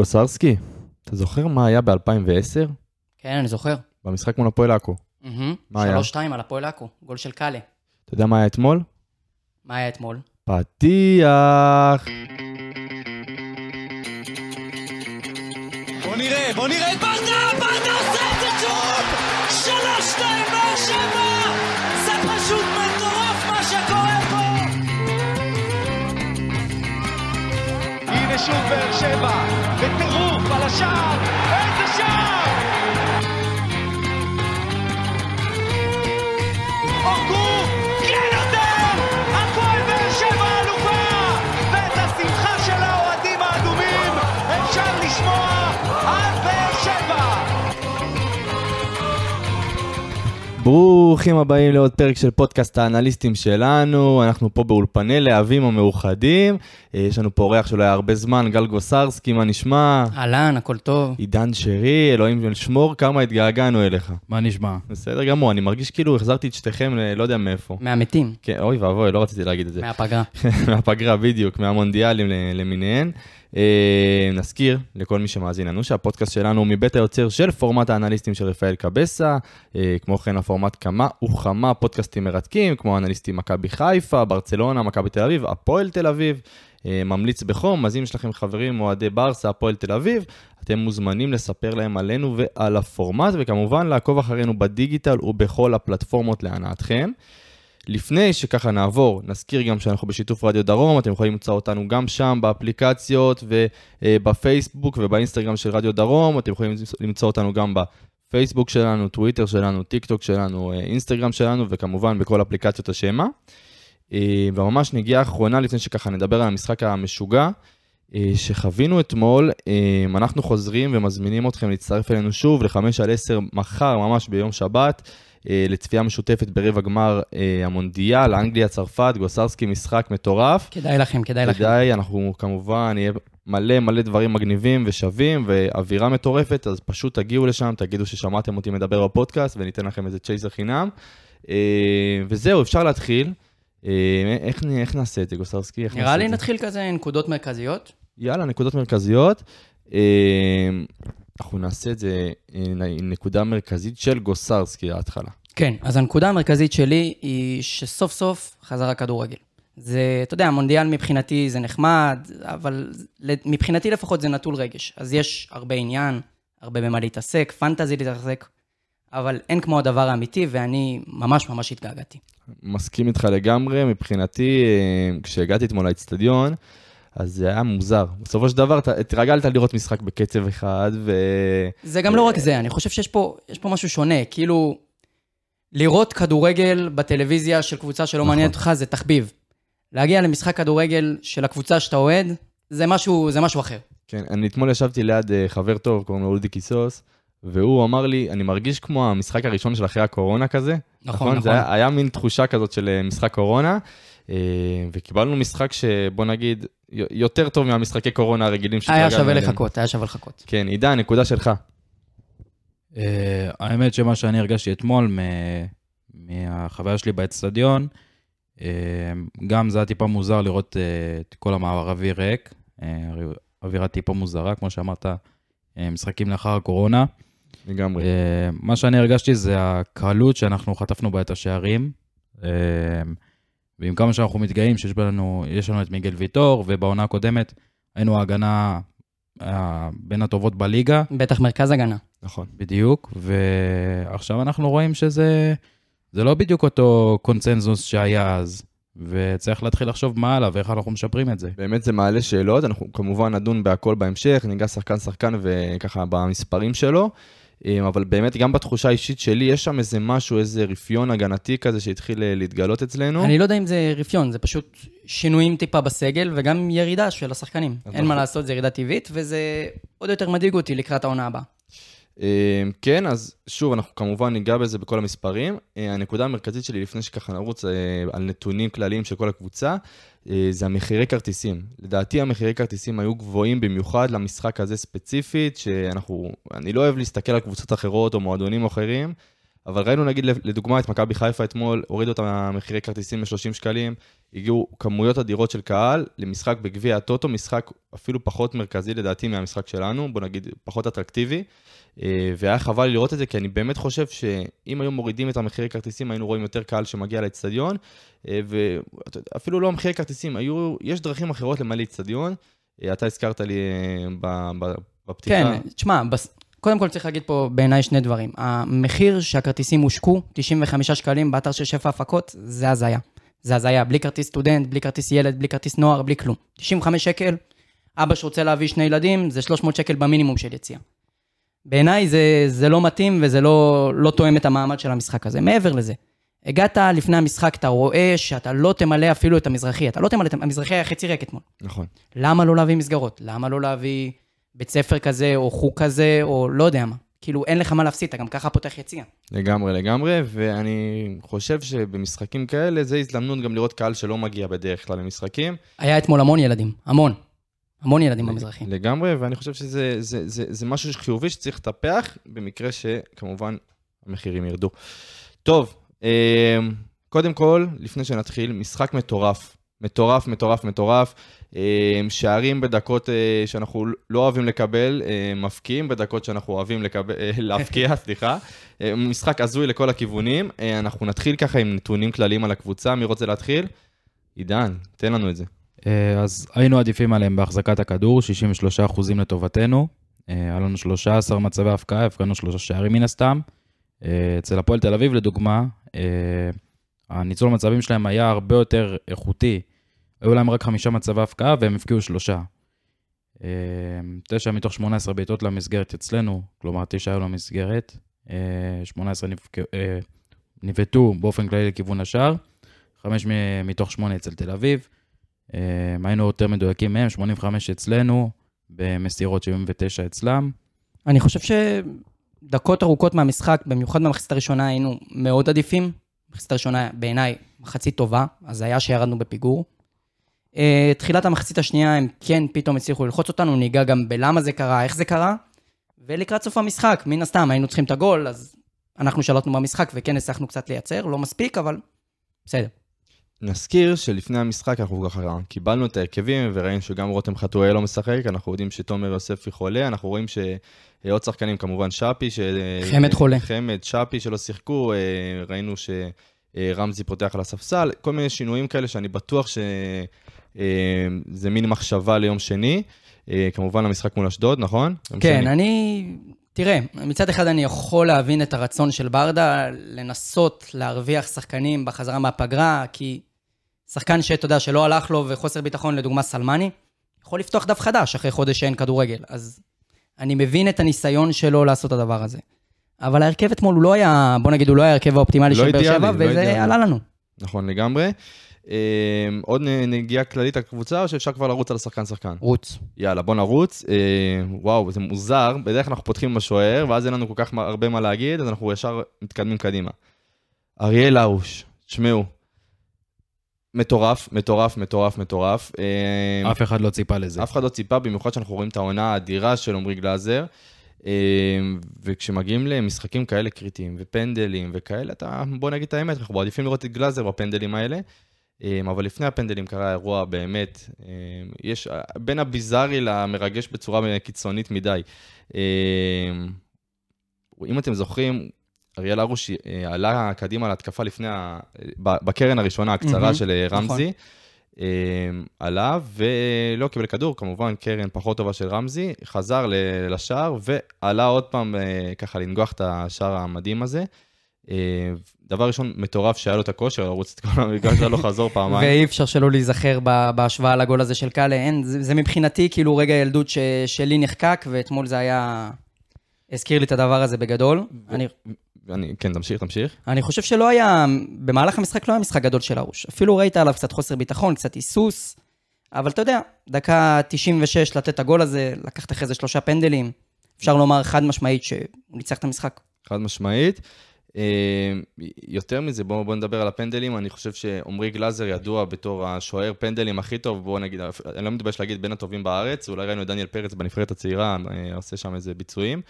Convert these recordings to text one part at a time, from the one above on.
גוסרסקי, אתה זוכר מה היה ב-2010? כן, אני זוכר. במשחק מול הפועל עכו. מה היה? 3-2 על הפועל עכו, גול של קאלה. אתה יודע מה היה אתמול? מה היה אתמול? פתיח! בוא נראה, בוא נראה את ברדה, ברדה עושה את זה שוב! שלוש, שתיים, באר שבע! זה פשוט מטורף הנה שוב באר שבע, בטירוף על השער, איזה שער! כן! ברוכים הבאים לעוד פרק של פודקאסט האנליסטים שלנו, אנחנו פה באולפני להבים המאוחדים, יש לנו פה אורח שלא היה הרבה זמן, גל גוסרסקי, מה נשמע? אהלן, הכל טוב. עידן שרי, אלוהים שמור, כמה התגעגענו אליך. מה נשמע? בסדר גמור, אני מרגיש כאילו החזרתי את שתיכם, ל- לא יודע מאיפה. מהמתים, כן, אוי ואבוי, לא רציתי להגיד את זה. מהפגרה. מהפגרה, בדיוק, מהמונדיאלים למיניהן. אה, נזכיר לכל מי שמאזין לנו שהפודקאסט שלנו הוא מבית היוצר של פורמט האנליסטים של רפאל קבסה, אה, כמו כן הפורמט כמה וכמה פודקאסטים מרתקים, כמו אנליסטים מכבי חיפה, ברצלונה, מכבי תל אביב, הפועל תל אביב. אה, ממליץ בחום, אז אם יש לכם חברים אוהדי ברסה, הפועל תל אביב, אתם מוזמנים לספר להם עלינו ועל הפורמט, וכמובן לעקוב אחרינו בדיגיטל ובכל הפלטפורמות להנאתכם. לפני שככה נעבור, נזכיר גם שאנחנו בשיתוף רדיו דרום, אתם יכולים למצוא אותנו גם שם באפליקציות ובפייסבוק ובאינסטגרם של רדיו דרום, אתם יכולים למצוא אותנו גם בפייסבוק שלנו, טוויטר שלנו, טיק טוק שלנו, אה, אינסטגרם שלנו, וכמובן בכל אפליקציות השמע. אה, וממש נגיעה אחרונה לפני שככה נדבר על המשחק המשוגע. אה, שחווינו אתמול, אה, אנחנו חוזרים ומזמינים אתכם להצטרף אלינו שוב ל-5 על 10 מחר, ממש ביום שבת, אה, לצפייה משותפת ברבע גמר אה, המונדיאל, אנגליה, צרפת, גוסרסקי, משחק מטורף. כדאי לכם, כדאי לכם. כדאי, אנחנו כמובן, יהיה מלא מלא דברים מגניבים ושווים ואווירה מטורפת, אז פשוט תגיעו לשם, תגידו ששמעתם אותי מדבר בפודקאסט וניתן לכם איזה צ'ייסר חינם. אה, וזהו, אפשר להתחיל. אה, איך, איך נעשה את זה, גוסרסקי? נראה לי? נתחיל כזה נקודות מרכזיות. יאללה, נקודות מרכזיות. אה, אנחנו נעשה את זה אה, נקודה מרכזית של גוסרסקי, ההתחלה. כן, אז הנקודה המרכזית שלי היא שסוף סוף חזר הכדורגל. זה, אתה יודע, מונדיאל מבחינתי זה נחמד, אבל מבחינתי לפחות זה נטול רגש. אז יש הרבה עניין, הרבה במה להתעסק, פנטזי להתעסק, אבל אין כמו הדבר האמיתי, ואני ממש ממש התגעגעתי. מסכים איתך לגמרי, מבחינתי, אה, כשהגעתי אתמול לאצטדיון, אז זה היה מוזר. בסופו של דבר, התרגלת לראות משחק בקצב אחד, ו... זה גם לא רק זה, אני חושב שיש פה, יש פה משהו שונה, כאילו, לראות כדורגל בטלוויזיה של קבוצה שלא נכון. מעניינת אותך זה תחביב. להגיע למשחק כדורגל של הקבוצה שאתה אוהד, זה משהו, זה משהו אחר. כן, אני אתמול ישבתי ליד אה, חבר טוב, קוראים לו אודי קיסוס, והוא אמר לי, אני מרגיש כמו המשחק הראשון של אחרי הקורונה כזה. נכון, זה נכון. היה, היה מין תחושה כזאת של אה, משחק קורונה, אה, וקיבלנו משחק שבוא נגיד, יותר טוב מהמשחקי קורונה הרגילים היה שהתרגלנו שווה אליהם. לחכות, היה שווה לחכות. כן, עידן, נקודה שלך. אה, האמת שמה שאני הרגשתי אתמול מ- מהחוויה שלי באצטדיון, אה, גם זה היה טיפה מוזר לראות אה, את כל המערבי ריק, אה, אווירה טיפה מוזרה, כמו שאמרת, משחקים לאחר הקורונה. לגמרי. אה, מה שאני הרגשתי זה הקלות שאנחנו חטפנו בה את השערים. אה, ועם כמה שאנחנו מתגאים שיש לנו, יש לנו את מיגל ויטור, ובעונה הקודמת היינו ההגנה אה, בין הטובות בליגה, בטח מרכז הגנה. נכון. בדיוק, ועכשיו אנחנו רואים שזה זה לא בדיוק אותו קונצנזוס שהיה אז, וצריך להתחיל לחשוב מה הלאה ואיך אנחנו משפרים את זה. באמת זה מעלה שאלות, אנחנו כמובן נדון בהכל בהמשך, ניגע שחקן-שחקן וככה במספרים שלו, אבל באמת גם בתחושה האישית שלי, יש שם איזה משהו, איזה רפיון הגנתי כזה שהתחיל אה, להתגלות אצלנו. אני לא יודע אם זה רפיון, זה פשוט שינויים טיפה בסגל, וגם ירידה של השחקנים. אין מה. לעשות, זה ירידה טבעית, וזה עוד יותר מדאיג אותי לקראת העונה הבאה. אה, כן, אז שוב, אנחנו כמובן ניגע בזה בכל המספרים. אה, הנקודה המרכזית שלי, לפני שככה נרוץ אה, על נתונים כלליים של כל הקבוצה, אה, זה המחירי כרטיסים. לדעתי המחירי כרטיסים היו גבוהים במיוחד למשחק הזה ספציפית, שאנחנו, אני לא אוהב להסתכל על קבוצות אחרות או מועדונים אחרים, אבל ראינו נגיד לדוגמה את מכבי חיפה אתמול, הורידו את המחירי כרטיסים ל-30 שקלים, הגיעו כמויות אדירות של קהל למשחק בגביע הטוטו, משחק אפילו פחות מרכזי לדעתי מהמשחק שלנו, בוא נגיד פחות אטרקטיבי, אה, והיה חבל לראות את זה, כי אני באמת חושב שאם היו מורידים את המחירי כרטיסים, היינו רואים יותר קהל שמגיע לאצטדיון, אה, ואפילו לא המחירי כרטיסים, היו, יש דרכים אחרות למלא אצטדיון. אה, אתה הזכרת לי בפתיחה. כן, תשמע, קודם כל צריך להגיד פה בעיניי שני דברים. המחיר שהכרטיסים הושקו, 95 שקלים באתר של שפע הפקות, זה הזיה. זה הזיה, בלי כרטיס סטודנט, בלי כרטיס ילד, בלי כרטיס נוער, בלי כלום. 95 שקל, אבא שרוצה להביא שני ילדים, זה 300 שקל במינימום של יציאה. בעיניי זה, זה לא מתאים וזה לא, לא תואם את המעמד של המשחק הזה. מעבר לזה, הגעת לפני המשחק, אתה רואה שאתה לא תמלא אפילו את המזרחי, אתה לא תמלא את המזרחי היה חצי ריק אתמול. נכון. למה לא להביא מסגרות? למה לא להביא בית ספר כזה, או חוג כזה, או לא יודע מה. כאילו, אין לך מה להפסיד, אתה גם ככה פותח יציאה. לגמרי, לגמרי, ואני חושב שבמשחקים כאלה, זה הזדמנות גם לראות קהל שלא מגיע בדרך כלל למשחקים. היה אתמול המון ילדים, המון. המון ילדים במזרחי. לגמרי, ואני חושב שזה זה, זה, זה משהו חיובי שצריך לטפח, במקרה שכמובן המחירים ירדו. טוב, אה, קודם כל, לפני שנתחיל, משחק מטורף. מטורף, מטורף, מטורף. אה, שערים בדקות אה, שאנחנו לא אוהבים לקבל, אה, מפקיעים בדקות שאנחנו אוהבים לקבל, להפקיע, סליחה. משחק הזוי לכל הכיוונים. אנחנו נתחיל ככה עם נתונים כלליים על הקבוצה. מי רוצה להתחיל? עידן, תן לנו את זה. אז היינו עדיפים עליהם בהחזקת הכדור, 63% לטובתנו. היה לנו 13 מצבי הפקעה, הפקענו שלושה שערים מן הסתם. אצל הפועל תל אביב, לדוגמה, הניצול המצבים שלהם היה הרבה יותר איכותי היו להם רק חמישה מצבי הפקעה והם הפקיעו שלושה. אה, תשע מתוך 18 בעיטות למסגרת אצלנו, כלומר תשע היו למסגרת, 18 אה, נבעטו באופן כללי לכיוון השער, חמש מתוך שמונה אצל תל אביב. אה, היינו יותר מדויקים מהם, 85 אצלנו, במסירות 79 אצלם. אני חושב שדקות ארוכות מהמשחק, במיוחד במחצית הראשונה, היינו מאוד עדיפים. מחצית הראשונה בעיניי מחצית טובה, אז היה שירדנו בפיגור. Uh, תחילת המחצית השנייה הם כן פתאום הצליחו ללחוץ אותנו, ניגע גם בלמה זה קרה, איך זה קרה, ולקראת סוף המשחק, מן הסתם, היינו צריכים את הגול, אז אנחנו שלטנו במשחק וכן הצלחנו קצת לייצר, לא מספיק, אבל בסדר. נזכיר שלפני המשחק אנחנו ככה קיבלנו את ההרכבים וראינו שגם רותם חתואל לא משחק, אנחנו יודעים שתומר יוספי חולה, אנחנו רואים שעוד שחקנים כמובן שפי, ש... חמד חולה. חמד, שפי שלא שיחקו, אה, ראינו שרמזי פותח על הספסל, כל מיני שינויים כאלה שאני בטוח ש... אה, זה מין מחשבה ליום שני. אה, כמובן למשחק מול אשדוד, נכון? כן, אני... תראה, מצד אחד אני יכול להבין את הרצון של ברדה לנסות להרוויח שחקנים בחזרה מהפגרה, כי שחקן שאתה יודע שלא הלך לו וחוסר ביטחון, לדוגמה סלמני, יכול לפתוח דף חדש אחרי חודש שאין כדורגל. אז אני מבין את הניסיון שלו לעשות את הדבר הזה. אבל ההרכב אתמול הוא לא היה, בוא נגיד, הוא לא היה ההרכב האופטימלי לא של באר שבע, לא וזה עלה לנו. נכון לגמרי. אמ, עוד נגיעה כללית על קבוצה, או שאפשר כבר לרוץ על השחקן-שחקן? רוץ. יאללה, בוא נרוץ. אה, וואו, זה מוזר, בדרך כלל אנחנו פותחים בשוער, ואז אין לנו כל כך הרבה מה להגיד, אז אנחנו ישר מתקדמים קדימה. אריאל הרוש, תשמעו, מטורף, מטורף, מטורף, מטורף. אמ, אף אחד לא ציפה לזה. אף אחד לא ציפה, במיוחד שאנחנו רואים את העונה האדירה של עמרי גלאזר. אמ, וכשמגיעים למשחקים כאלה קריטיים, ופנדלים וכאלה, אתה, בוא נגיד את האמת, אנחנו מעדיפים לראות את גלאזר בפנדלים האלה. אמ, אבל לפני הפנדלים קרה אירוע באמת, אמ, יש בין הביזארי למרגש בצורה קיצונית מדי. אמ, אם אתם זוכרים, אריאל הרוש אה, עלה קדימה להתקפה לפני, ה... בקרן הראשונה הקצרה mm-hmm, של אה, רמזי. נכון. עלה ולא קיבל כדור, כמובן קרן פחות טובה של רמזי, חזר לשער ועלה עוד פעם אה, ככה לנגוח את השער המדהים הזה. דבר ראשון, מטורף שהיה לו את הכושר לרוץ את כל המגרש שלו חזור פעמיים. ואי אפשר שלא להיזכר בהשוואה לגול הזה של קאלה, אין, זה, זה מבחינתי כאילו רגע ילדות ש, שלי נחקק, ואתמול זה היה... הזכיר לי את הדבר הזה בגדול. אני... אני, כן, תמשיך, תמשיך. אני חושב שלא היה, במהלך המשחק לא היה משחק גדול של ארוש. אפילו ראית עליו קצת חוסר ביטחון, קצת היסוס, אבל אתה יודע, דקה 96 לתת את הגול הזה, לקחת אחרי זה שלושה פנדלים. אפשר לומר חד משמעית שהוא ניצח את המשחק. חד משמעית. אה, יותר מזה, בואו בוא נדבר על הפנדלים. אני חושב שעמרי גלאזר ידוע בתור השוער פנדלים הכי טוב, בואו נגיד, אני לא מתבייש להגיד בין הטובים בארץ, אולי ראינו את דניאל פרץ בנבחרת הצעירה, אה, עושה שם איזה ביצועים.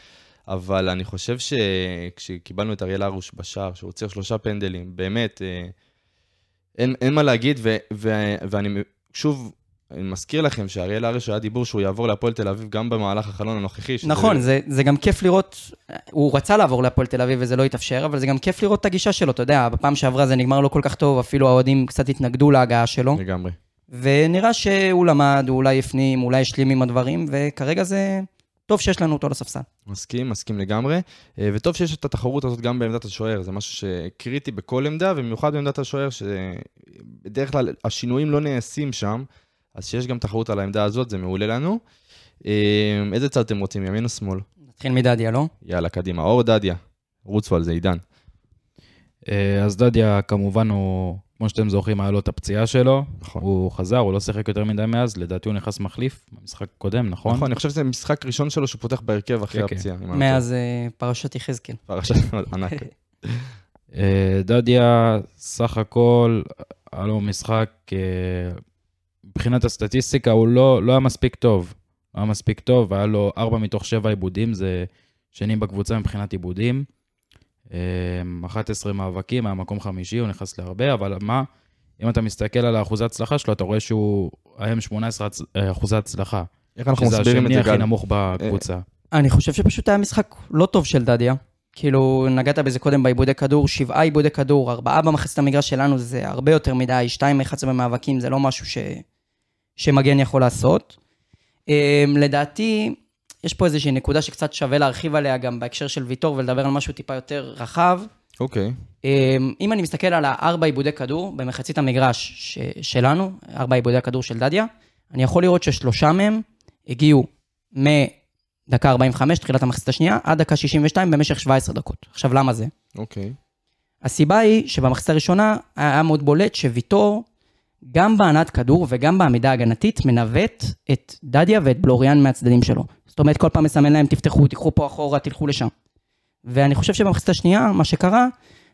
אבל אני חושב שכשקיבלנו את אריאל הרוש בשער, שהוא הוציא שלושה פנדלים, באמת, אה, אין, אין מה להגיד, ו, ו, ואני שוב, אני מזכיר לכם שאריאל הרוש היה דיבור שהוא יעבור להפועל תל אביב גם במהלך החלון הנוכחי. שזה- נכון, זה, זה גם כיף לראות, הוא רצה לעבור להפועל תל אביב וזה לא התאפשר, אבל זה גם כיף לראות את הגישה שלו, אתה יודע, בפעם שעברה זה נגמר לא כל כך טוב, אפילו האוהדים קצת התנגדו להגעה שלו, לגמרי. ונראה שהוא למד, הוא אולי הפנים, אולי השלים עם הדברים, וכרגע זה טוב שיש לנו אותו על הספסל. מסכים, מסכים לגמרי. אה, וטוב שיש את התחרות הזאת גם בעמדת השוער, זה משהו שקריטי בכל עמדה, ובמיוחד בעמדת השוער, שבדרך כלל השינויים לא נעשים שם, אז שיש גם תחרות על העמדה הזאת, זה מעולה לנו. אה, איזה צד אתם רוצים, ימין או שמאל? נתחיל מדדיה, לא? יאללה, קדימה. אור דדיה. רוצו על זה, עידן. אה, אז דדיה, כמובן, הוא, כמו שאתם זוכרים, היה לו את הפציעה שלו. נכון. הוא חזר, הוא לא שיחק יותר מדי מאז, לדעתי הוא נכנס מחליף במשחק הקודם, נכון? נכון, אני חושב שזה משחק ראשון שלו שהוא פותח בהרכב אחרי כן, כן. הפציעה. לא מאז אה, פרשת יחזקאל. פרשת ענק. אה, דדיה, סך הכל, היה לו משחק, מבחינת הסטטיסטיקה, הוא לא, לא היה מספיק טוב. לא היה מספיק טוב, היה לו 4 מתוך 7 עיבודים, זה שני בקבוצה מבחינת עיבודים. אה, 11 מאבקים, היה מקום חמישי, הוא נכנס להרבה, אבל מה, אם אתה מסתכל על האחוזי הצלחה שלו, אתה רואה שהוא היום 18 הצ- אה, אחוזי הצלחה. איך אנחנו שזה מסבירים את השני זה, הכי גל? נמוך בקבוצה. אני חושב שפשוט היה משחק לא טוב של דדיה. כאילו, נגעת בזה קודם בעיבודי כדור, שבעה עיבודי כדור, ארבעה במחצית המגרש שלנו, זה הרבה יותר מדי, שתיים מ-11 במאבקים, זה לא משהו ש... שמגן יכול לעשות. Um, לדעתי, יש פה איזושהי נקודה שקצת שווה להרחיב עליה גם בהקשר של ויטור ולדבר על משהו טיפה יותר רחב. אוקיי. Um, אם אני מסתכל על הארבע עיבודי כדור במחצית המגרש ש... שלנו, ארבע עיבודי הכדור של דדיה, אני יכול לראות ששלושה מהם הגיעו מדקה 45, תחילת המחצית השנייה, עד דקה 62 במשך 17 דקות. עכשיו, למה זה? אוקיי. הסיבה היא שבמחצית הראשונה היה מאוד בולט שוויטור, גם בהנעת כדור וגם בעמידה ההגנתית, מנווט את דדיה ואת בלוריאן מהצדדים שלו. זאת אומרת, כל פעם מסמן להם, תפתחו, תיקחו פה אחורה, תלכו לשם. ואני חושב שבמחצית השנייה, מה שקרה,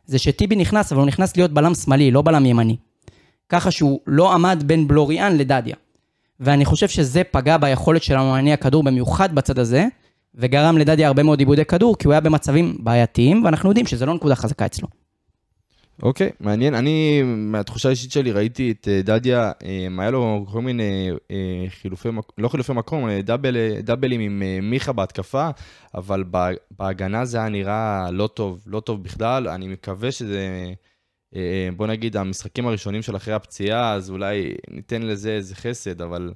זה שטיבי נכנס, אבל הוא נכנס להיות בלם שמאלי, לא בלם ימני. ככה שהוא לא עמד בין בלוריאן לדדיה. ואני חושב שזה פגע ביכולת שלנו להניע כדור, במיוחד בצד הזה, וגרם לדדיה הרבה מאוד עיבודי כדור, כי הוא היה במצבים בעייתיים, ואנחנו יודעים שזה לא נקודה חזקה אצלו. אוקיי, מעניין. אני, מהתחושה האישית שלי, ראיתי את אה, דדיה, אה, היה לו כל מיני אה, חילופי, מק- לא חילופי מקום, דאבל, דאבלים עם מיכה בהתקפה, אבל בה- בהגנה זה היה נראה לא טוב, לא טוב בכלל. אני מקווה שזה, בוא נגיד, המשחקים הראשונים של אחרי הפציעה, אז אולי ניתן לזה איזה חסד, אבל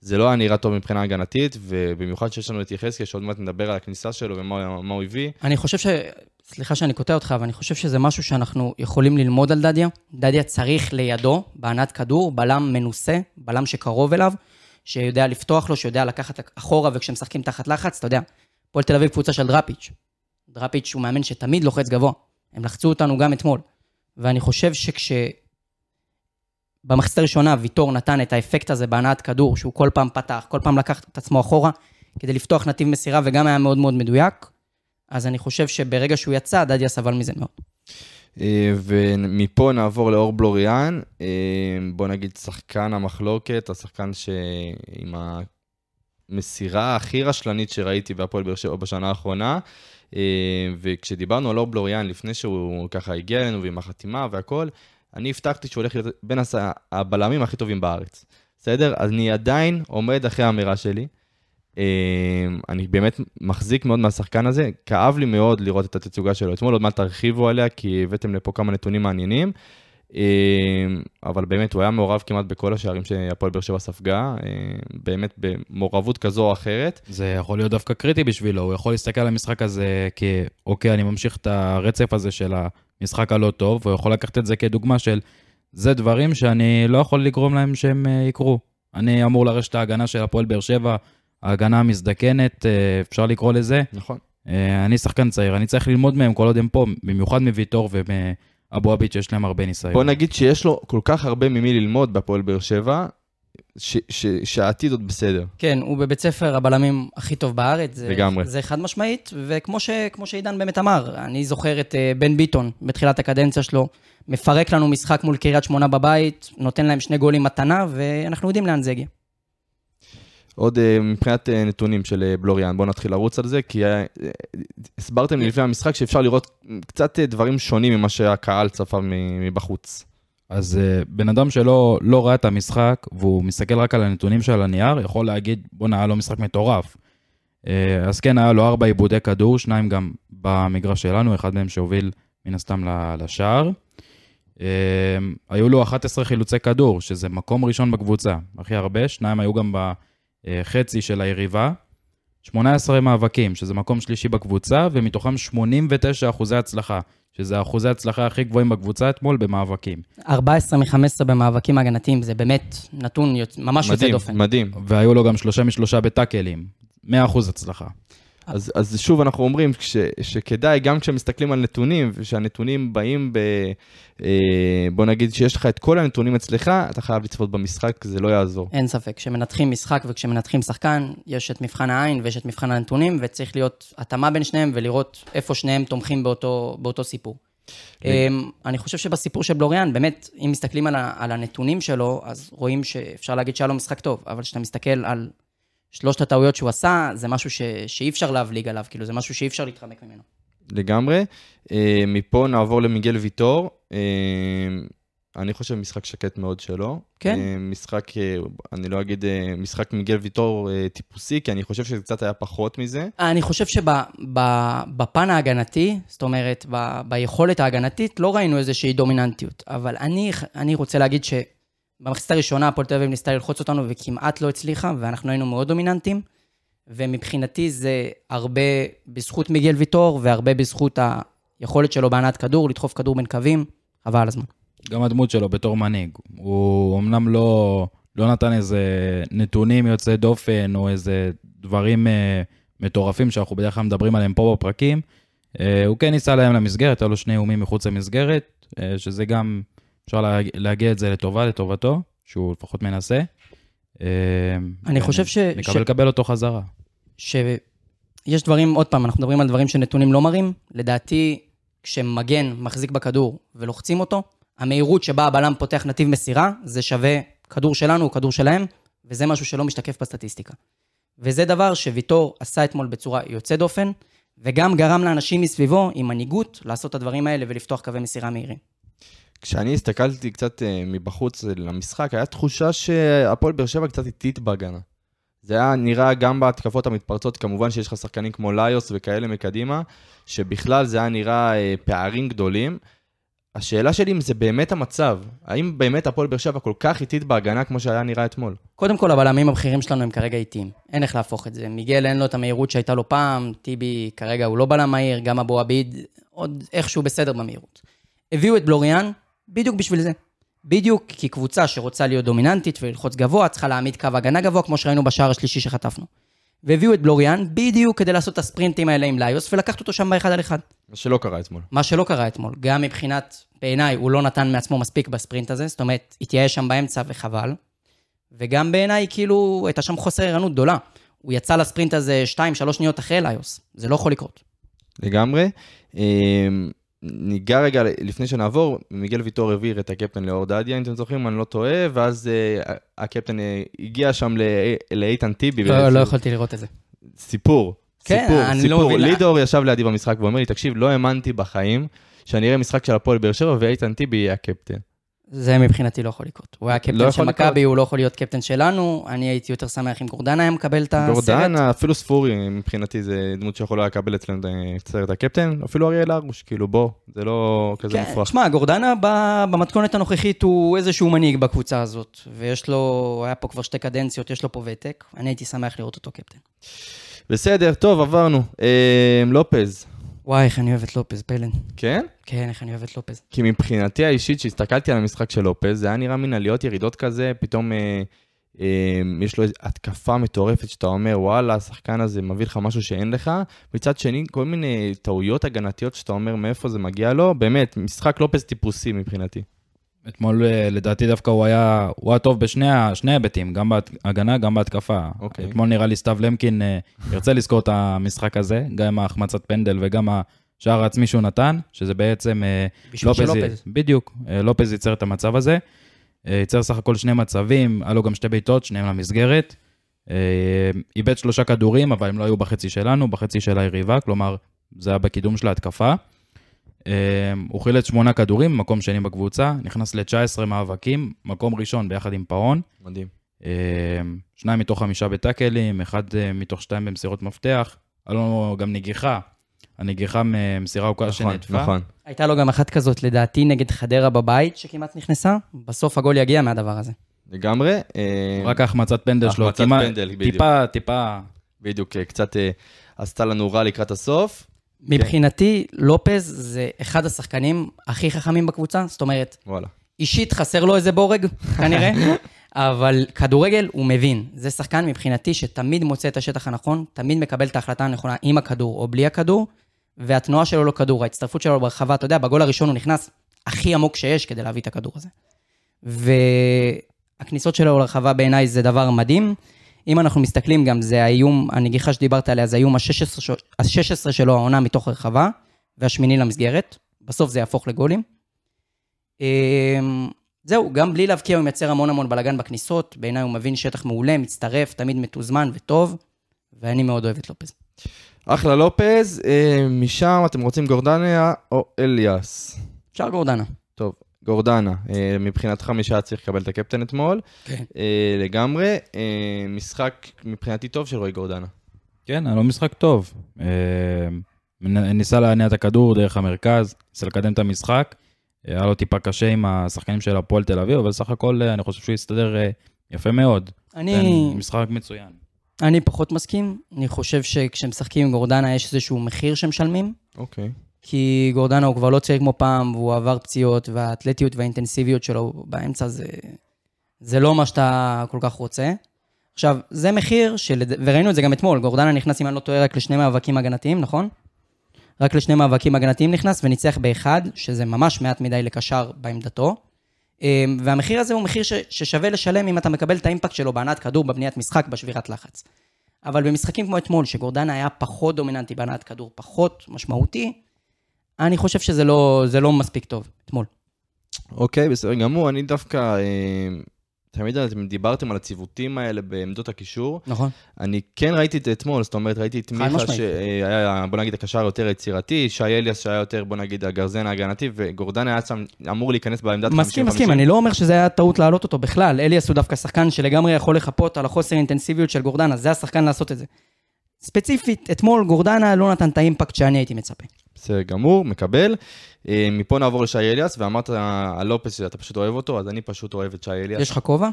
זה לא היה נראה טוב מבחינה הגנתית, ובמיוחד שיש לנו את יחזקאל, שעוד מעט נדבר על הכניסה שלו ומה מה הוא הביא. אני חושב ש... סליחה שאני קוטע אותך, אבל אני חושב שזה משהו שאנחנו יכולים ללמוד על דדיה. דדיה צריך לידו, בהנעת כדור, בלם מנוסה, בלם שקרוב אליו, שיודע לפתוח לו, שיודע לקחת אחורה, וכשמשחקים תחת לחץ, אתה יודע, הפועל תל אביב קבוצה של דראפיץ'. דראפיץ' הוא מאמן שתמיד לוחץ גבוה. הם לחצו אותנו גם אתמול. ואני חושב שכש... במחצית הראשונה ויטור נתן את האפקט הזה בהנעת כדור, שהוא כל פעם פתח, כל פעם לקח את עצמו אחורה, כדי לפתוח נתיב מסירה, וגם היה מאוד מאוד מדויק. אז אני חושב שברגע שהוא יצא, דדיה סבל מזה מאוד. אה, ומפה נעבור לאור בלוריאן, אה, בוא נגיד שחקן המחלוקת, השחקן שעם המסירה הכי רשלנית שראיתי בהפועל באר שבע בשנה האחרונה. אה, וכשדיברנו על אור בלוריאן, לפני שהוא ככה הגיע אלינו ועם החתימה והכל, אני הבטחתי שהוא הולך להיות בין הס- הבלמים הכי טובים בארץ. בסדר? אז אני עדיין עומד אחרי האמירה שלי. אה, אני באמת מחזיק מאוד מהשחקן הזה, כאב לי מאוד לראות את התצוגה שלו. אתמול עוד מעט תרחיבו עליה, כי הבאתם לפה כמה נתונים מעניינים. אה, אבל באמת, הוא היה מעורב כמעט בכל השערים שהפועל באר שבע ספגה, אה, באמת במעורבות כזו או אחרת. זה יכול להיות דווקא קריטי בשבילו, הוא יכול להסתכל על המשחק הזה כאוקיי, אני ממשיך את הרצף הזה של המשחק הלא טוב, והוא יכול לקחת את זה כדוגמה של, זה דברים שאני לא יכול לגרום להם שהם אה, יקרו. אני אמור לרשת ההגנה של הפועל באר שבע, ההגנה המזדקנת, אה, אפשר לקרוא לזה. נכון. אה, אני שחקן צעיר, אני צריך ללמוד מהם כל עוד הם פה, במיוחד מוויטור ומאבו עביד שיש להם הרבה ניסיון. בוא נגיד שיש לו כל כך הרבה ממי ללמוד בהפועל באר שבע, ש- ש- שהעתיד עוד בסדר. כן, הוא בבית ספר הבלמים הכי טוב בארץ. זה, לגמרי. זה חד משמעית, וכמו ש, שעידן באמת אמר, אני זוכר את uh, בן ביטון בתחילת הקדנציה שלו, מפרק לנו משחק מול קריית שמונה בבית, נותן להם שני גולים מתנה, ואנחנו יודעים לאן זה הגיע. עוד אה, מבחינת אה, נתונים של אה, בלוריאן, בואו נתחיל לרוץ על זה, כי אה, הסברתם לי לפני המשחק שאפשר לראות קצת אה, דברים שונים ממה שהקהל צפה מבחוץ. אז uh, בן אדם שלא לא ראה את המשחק, והוא מסתכל רק על הנתונים של הנייר, יכול להגיד, בואנה, היה לו משחק מטורף. Uh, אז כן, היה לו ארבע עיבודי כדור, שניים גם במגרש שלנו, אחד מהם שהוביל מן הסתם לשער. Uh, היו לו 11 חילוצי כדור, שזה מקום ראשון בקבוצה, הכי הרבה, שניים היו גם בחצי של היריבה. 18 מאבקים, שזה מקום שלישי בקבוצה, ומתוכם 89 אחוזי הצלחה, שזה האחוזי ההצלחה הכי גבוהים בקבוצה אתמול במאבקים. 14 מ-15 במאבקים הגנתיים, זה באמת נתון יוצ... ממש יוצא מדהים, דופן. מדהים. והיו לו גם שלושה משלושה בטאקלים. 100% הצלחה. אז, אז שוב אנחנו אומרים ש, שכדאי, גם כשמסתכלים על נתונים, ושהנתונים באים ב... אה, בוא נגיד שיש לך את כל הנתונים אצלך, אתה חייב לצפות במשחק, זה לא יעזור. אין ספק, כשמנתחים משחק וכשמנתחים שחקן, יש את מבחן העין ויש את מבחן הנתונים, וצריך להיות התאמה בין שניהם ולראות איפה שניהם תומכים באותו, באותו סיפור. אמ, אני חושב שבסיפור של בלוריאן, באמת, אם מסתכלים על, ה- על הנתונים שלו, אז רואים שאפשר להגיד שהיה לו משחק טוב, אבל כשאתה מסתכל על שלושת הטעויות שהוא עשה, זה משהו ש, שאי אפשר להבליג עליו, כאילו, זה משהו שאי אפשר להתחמק ממנו. לגמרי. אה, מפה נעבור למיגל ויטור. אה, אני חושב משחק שקט מאוד שלו. כן. אה, משחק, אה, אני לא אגיד אה, משחק מיגל ויטור אה, טיפוסי, כי אני חושב שזה קצת היה פחות מזה. אני חושב שבפן ההגנתי, זאת אומרת, ב, ביכולת ההגנתית, לא ראינו איזושהי דומיננטיות. אבל אני, אני רוצה להגיד שבמחצית הראשונה הפועל תל אביב ניסתה ללחוץ אותנו וכמעט לא הצליחה, ואנחנו היינו מאוד דומיננטיים. ומבחינתי זה הרבה בזכות מיגל ויטור, והרבה בזכות היכולת שלו בהנעת כדור, לדחוף כדור בין קווים, חבל הזמן. גם הדמות שלו בתור מנהיג. הוא אמנם לא, לא נתן איזה נתונים יוצאי דופן, או איזה דברים אה, מטורפים שאנחנו בדרך כלל מדברים עליהם פה בפרקים. אה, הוא כן ניסה להם למסגרת, היו לו שני איומים מחוץ למסגרת, אה, שזה גם, אפשר לה, להגיע את זה לטובה, לטובתו, שהוא לפחות מנסה. אה, אני חושב ש- נקבל ש- לקבל אותו חזרה. שיש דברים, עוד פעם, אנחנו מדברים על דברים שנתונים לא מראים. לדעתי, כשמגן מחזיק בכדור ולוחצים אותו, המהירות שבה הבלם פותח נתיב מסירה, זה שווה כדור שלנו או כדור שלהם, וזה משהו שלא משתקף בסטטיסטיקה. וזה דבר שוויטור עשה אתמול בצורה יוצא דופן, וגם גרם לאנשים מסביבו, עם מנהיגות, לעשות את הדברים האלה ולפתוח קווי מסירה מהירים. כשאני הסתכלתי קצת אה, מבחוץ למשחק, היה תחושה שהפועל באר שבע קצת איטית בהגנה. זה היה נראה גם בהתקפות המתפרצות, כמובן שיש לך שחקנים כמו ליוס וכאלה מקדימה, שבכלל זה היה נראה אה, פערים גדולים. השאלה שלי אם זה באמת המצב, האם באמת הפועל באר שבע כל כך איטית בהגנה כמו שהיה נראה אתמול? קודם כל, הבלמים הבכירים שלנו הם כרגע איטיים. אין איך להפוך את זה. מיגל אין לו את המהירות שהייתה לו פעם, טיבי כרגע הוא לא בלם מהיר, גם אבו עביד עוד איכשהו בסדר במהירות. הביאו את בלוריאן בדיוק בשביל זה. בדיוק כי קבוצה שרוצה להיות דומיננטית וללחוץ גבוה, צריכה להעמיד קו הגנה גבוה, כמו שראינו בשער השלישי שחטפנו. והביאו את בלוריאן בדיוק כדי לעשות את הספרינטים האלה עם ליוס ולקחת אותו שם באחד על אחד. מה שלא קרה אתמול. מה שלא קרה אתמול, גם מבחינת, בעיניי, הוא לא נתן מעצמו מספיק בספרינט הזה, זאת אומרת, התייאש שם באמצע וחבל. וגם בעיניי, כאילו, הייתה שם חוסר ערנות גדולה. הוא יצא לספרינט הזה 2-3 שניות אחרי אליוס. זה לא יכול לקרות. לגמרי. אה, ניגע רגע, לפני שנעבור, מיגל ויטור העביר את הקפטן לאור דדיה, אם אתם זוכרים, אני לא טועה, ואז אה, הקפטן אה, הגיע שם ל- לאיתן טיבי. לא. לא יכולתי לראות את זה. סיפור. כן, סיפור, אני לא סיפור. מבין. לידור ישב לידי במשחק ואומר לי, תקשיב, לא האמנתי בחיים שאני אראה משחק של הפועל באר שבע ואיתן טיבי יהיה הקפטן. זה מבחינתי לא יכול לקרות. הוא היה לא קפטן של יכול מכבי, הוא לא יכול להיות קפטן שלנו. אני הייתי יותר שמח אם גורדנה היה מקבל את הסרט. גורדן, אפילו ספורי, מבחינתי זה דמות שיכולה לקבל אצלנו את סרט הקפטן, אפילו אריאל הרוש, כאילו בוא, זה לא כזה כן, מופרך. תשמע, גורדנה במתכונת הנוכחית הוא איזשהו מנהיג בקבוצה הזאת, ויש לו, היה פה כבר שתי קדנציות, יש לו פה ותק, אני הייתי שמח לראות אותו קפטן. בסדר, טוב, עברנו. אה, לופז, וואי, איך אני אוהב את לופז, פלן. כן? כן, איך אני אוהב את לופז. כי מבחינתי האישית, כשהסתכלתי על המשחק של לופז, זה היה נראה מין עליות ירידות כזה, פתאום אה, אה, יש לו התקפה מטורפת שאתה אומר, וואלה, השחקן הזה מביא לך משהו שאין לך. מצד שני, כל מיני טעויות הגנתיות שאתה אומר מאיפה זה מגיע לו, באמת, משחק לופז טיפוסי מבחינתי. אתמול אה, לדעתי דווקא הוא היה, הוא היה טוב בשני ההיבטים, גם בהגנה, גם בהתקפה. אוקיי. אתמול נראה לי סתיו למקין אה, ירצה לזכור את המשחק הזה, גם ההחמצת פנדל וגם השער העצמי שהוא נתן, שזה בעצם... אה, לופז. בדיוק, לופז ייצר את המצב הזה. ייצר סך הכל שני מצבים, היה לו גם שתי בעיטות, שניהם למסגרת. איבד שלושה כדורים, אבל הם לא היו בחצי שלנו, בחצי של היריבה, כלומר, זה היה בקידום של ההתקפה. אה, הוא חילץ שמונה כדורים, מקום שני בקבוצה, נכנס ל-19 מאבקים, מקום ראשון ביחד עם פאון. מדהים. אה, שניים מתוך חמישה בטאקלים, אחד אה, מתוך שתיים במסירות מפתח. היה לו גם נגיחה. הנגיחה ממסירה ארוכה נכון, שנעטפה. נכון. הייתה לו גם אחת כזאת, לדעתי, נגד חדרה בבית, שכמעט נכנסה. בסוף הגול יגיע מהדבר הזה. לגמרי. אה, רק החמצת פנדל שלו, החמצת פנדל, בדיוק. טיפה, טיפה. בדיוק, אה, קצת עשתה לנו רע לקראת הסוף. מבחינתי, לופז זה אחד השחקנים הכי חכמים בקבוצה. זאת אומרת, וואלה. אישית חסר לו איזה בורג, כנראה, אבל כדורגל הוא מבין. זה שחקן מבחינתי שתמיד מוצא את השטח הנכון, תמיד מקבל את ההחלטה הנכונה עם הכדור או בלי הכדור, והתנועה שלו לכדור, ההצטרפות שלו ברחבה, אתה יודע, בגול הראשון הוא נכנס הכי עמוק שיש כדי להביא את הכדור הזה. והכניסות שלו לרחבה בעיניי זה דבר מדהים. אם אנחנו מסתכלים גם, זה האיום, הנגיחה שדיברת עליה, זה האיום ה-16 ה-16 שלו, העונה מתוך הרחבה, והשמיני למסגרת. בסוף זה יהפוך לגולים. אמ, זהו, גם בלי להבקיע הוא מייצר המון המון בלאגן בכניסות. בעיניי הוא מבין שטח מעולה, מצטרף, תמיד מתוזמן וטוב, ואני מאוד אוהב את לופז. אחלה לופז, אה, משם אתם רוצים גורדניה או אליאס? אפשר גורדנה. טוב, גורדנה, אה, מבחינתך מי שהיה צריך לקבל את הקפטן אתמול, כן. אה, לגמרי, אה, משחק מבחינתי טוב של רועי גורדנה. כן, היה לו משחק טוב. ניסה להניע את הכדור דרך המרכז, ניסה לקדם את המשחק. היה לו טיפה קשה עם השחקנים של הפועל תל אביב, אבל סך הכל אני חושב שהוא הסתדר יפה מאוד. אני, כן, משחק מצוין. אני פחות מסכים. אני חושב שכשמשחקים עם גורדנה יש איזשהו מחיר שמשלמים, אוקיי. כי גורדנה הוא כבר לא צעיר כמו פעם, והוא עבר פציעות, והאתלטיות והאינטנסיביות שלו באמצע זה, זה לא מה שאתה כל כך רוצה. עכשיו, זה מחיר של... וראינו את זה גם אתמול, גורדנה נכנס, אם אני לא טועה, רק לשני מאבקים הגנתיים, נכון? רק לשני מאבקים הגנתיים נכנס וניצח באחד, שזה ממש מעט מדי לקשר בעמדתו. אמ, והמחיר הזה הוא מחיר ש, ששווה לשלם אם אתה מקבל את האימפקט שלו בהנעת כדור, בבניית משחק, בשבירת לחץ. אבל במשחקים כמו אתמול, שגורדנה היה פחות דומיננטי בהנעת כדור, פחות משמעותי, אני חושב שזה לא, לא מספיק טוב, אתמול. אוקיי, בסדר גמור, אני דווקא, אה, תמיד אתם דיברתם על הציוותים האלה בעמדות הקישור. נכון. אני כן ראיתי את זה אתמול, זאת אומרת, ראיתי את מיכה. שהיה, בוא נגיד, הקשר יותר יצירתי, שי אליאס שהיה יותר, בוא נגיד, הגרזן ההגנתי, וגורדן היה שם, אמור להיכנס בעמדת 50-50. מסכים, מסכים, אני לא אומר שזה היה טעות להעלות אותו בכלל. אליאס הוא דווקא שחקן שלגמרי יכול לחפות על החוסר אינטנסיביות של גורדנה, זה השחקן לעשות את זה. ספציפית, אתמול גורדנה לא נתן את האימפקט שאני הייתי מצפה. בסדר גמור, מקבל. אה, מפה נעבור לשי אליאס, ואמרת על לופס שאתה פשוט אוהב אותו, אז אני פשוט אוהב את שי אליאס. יש לך כובע?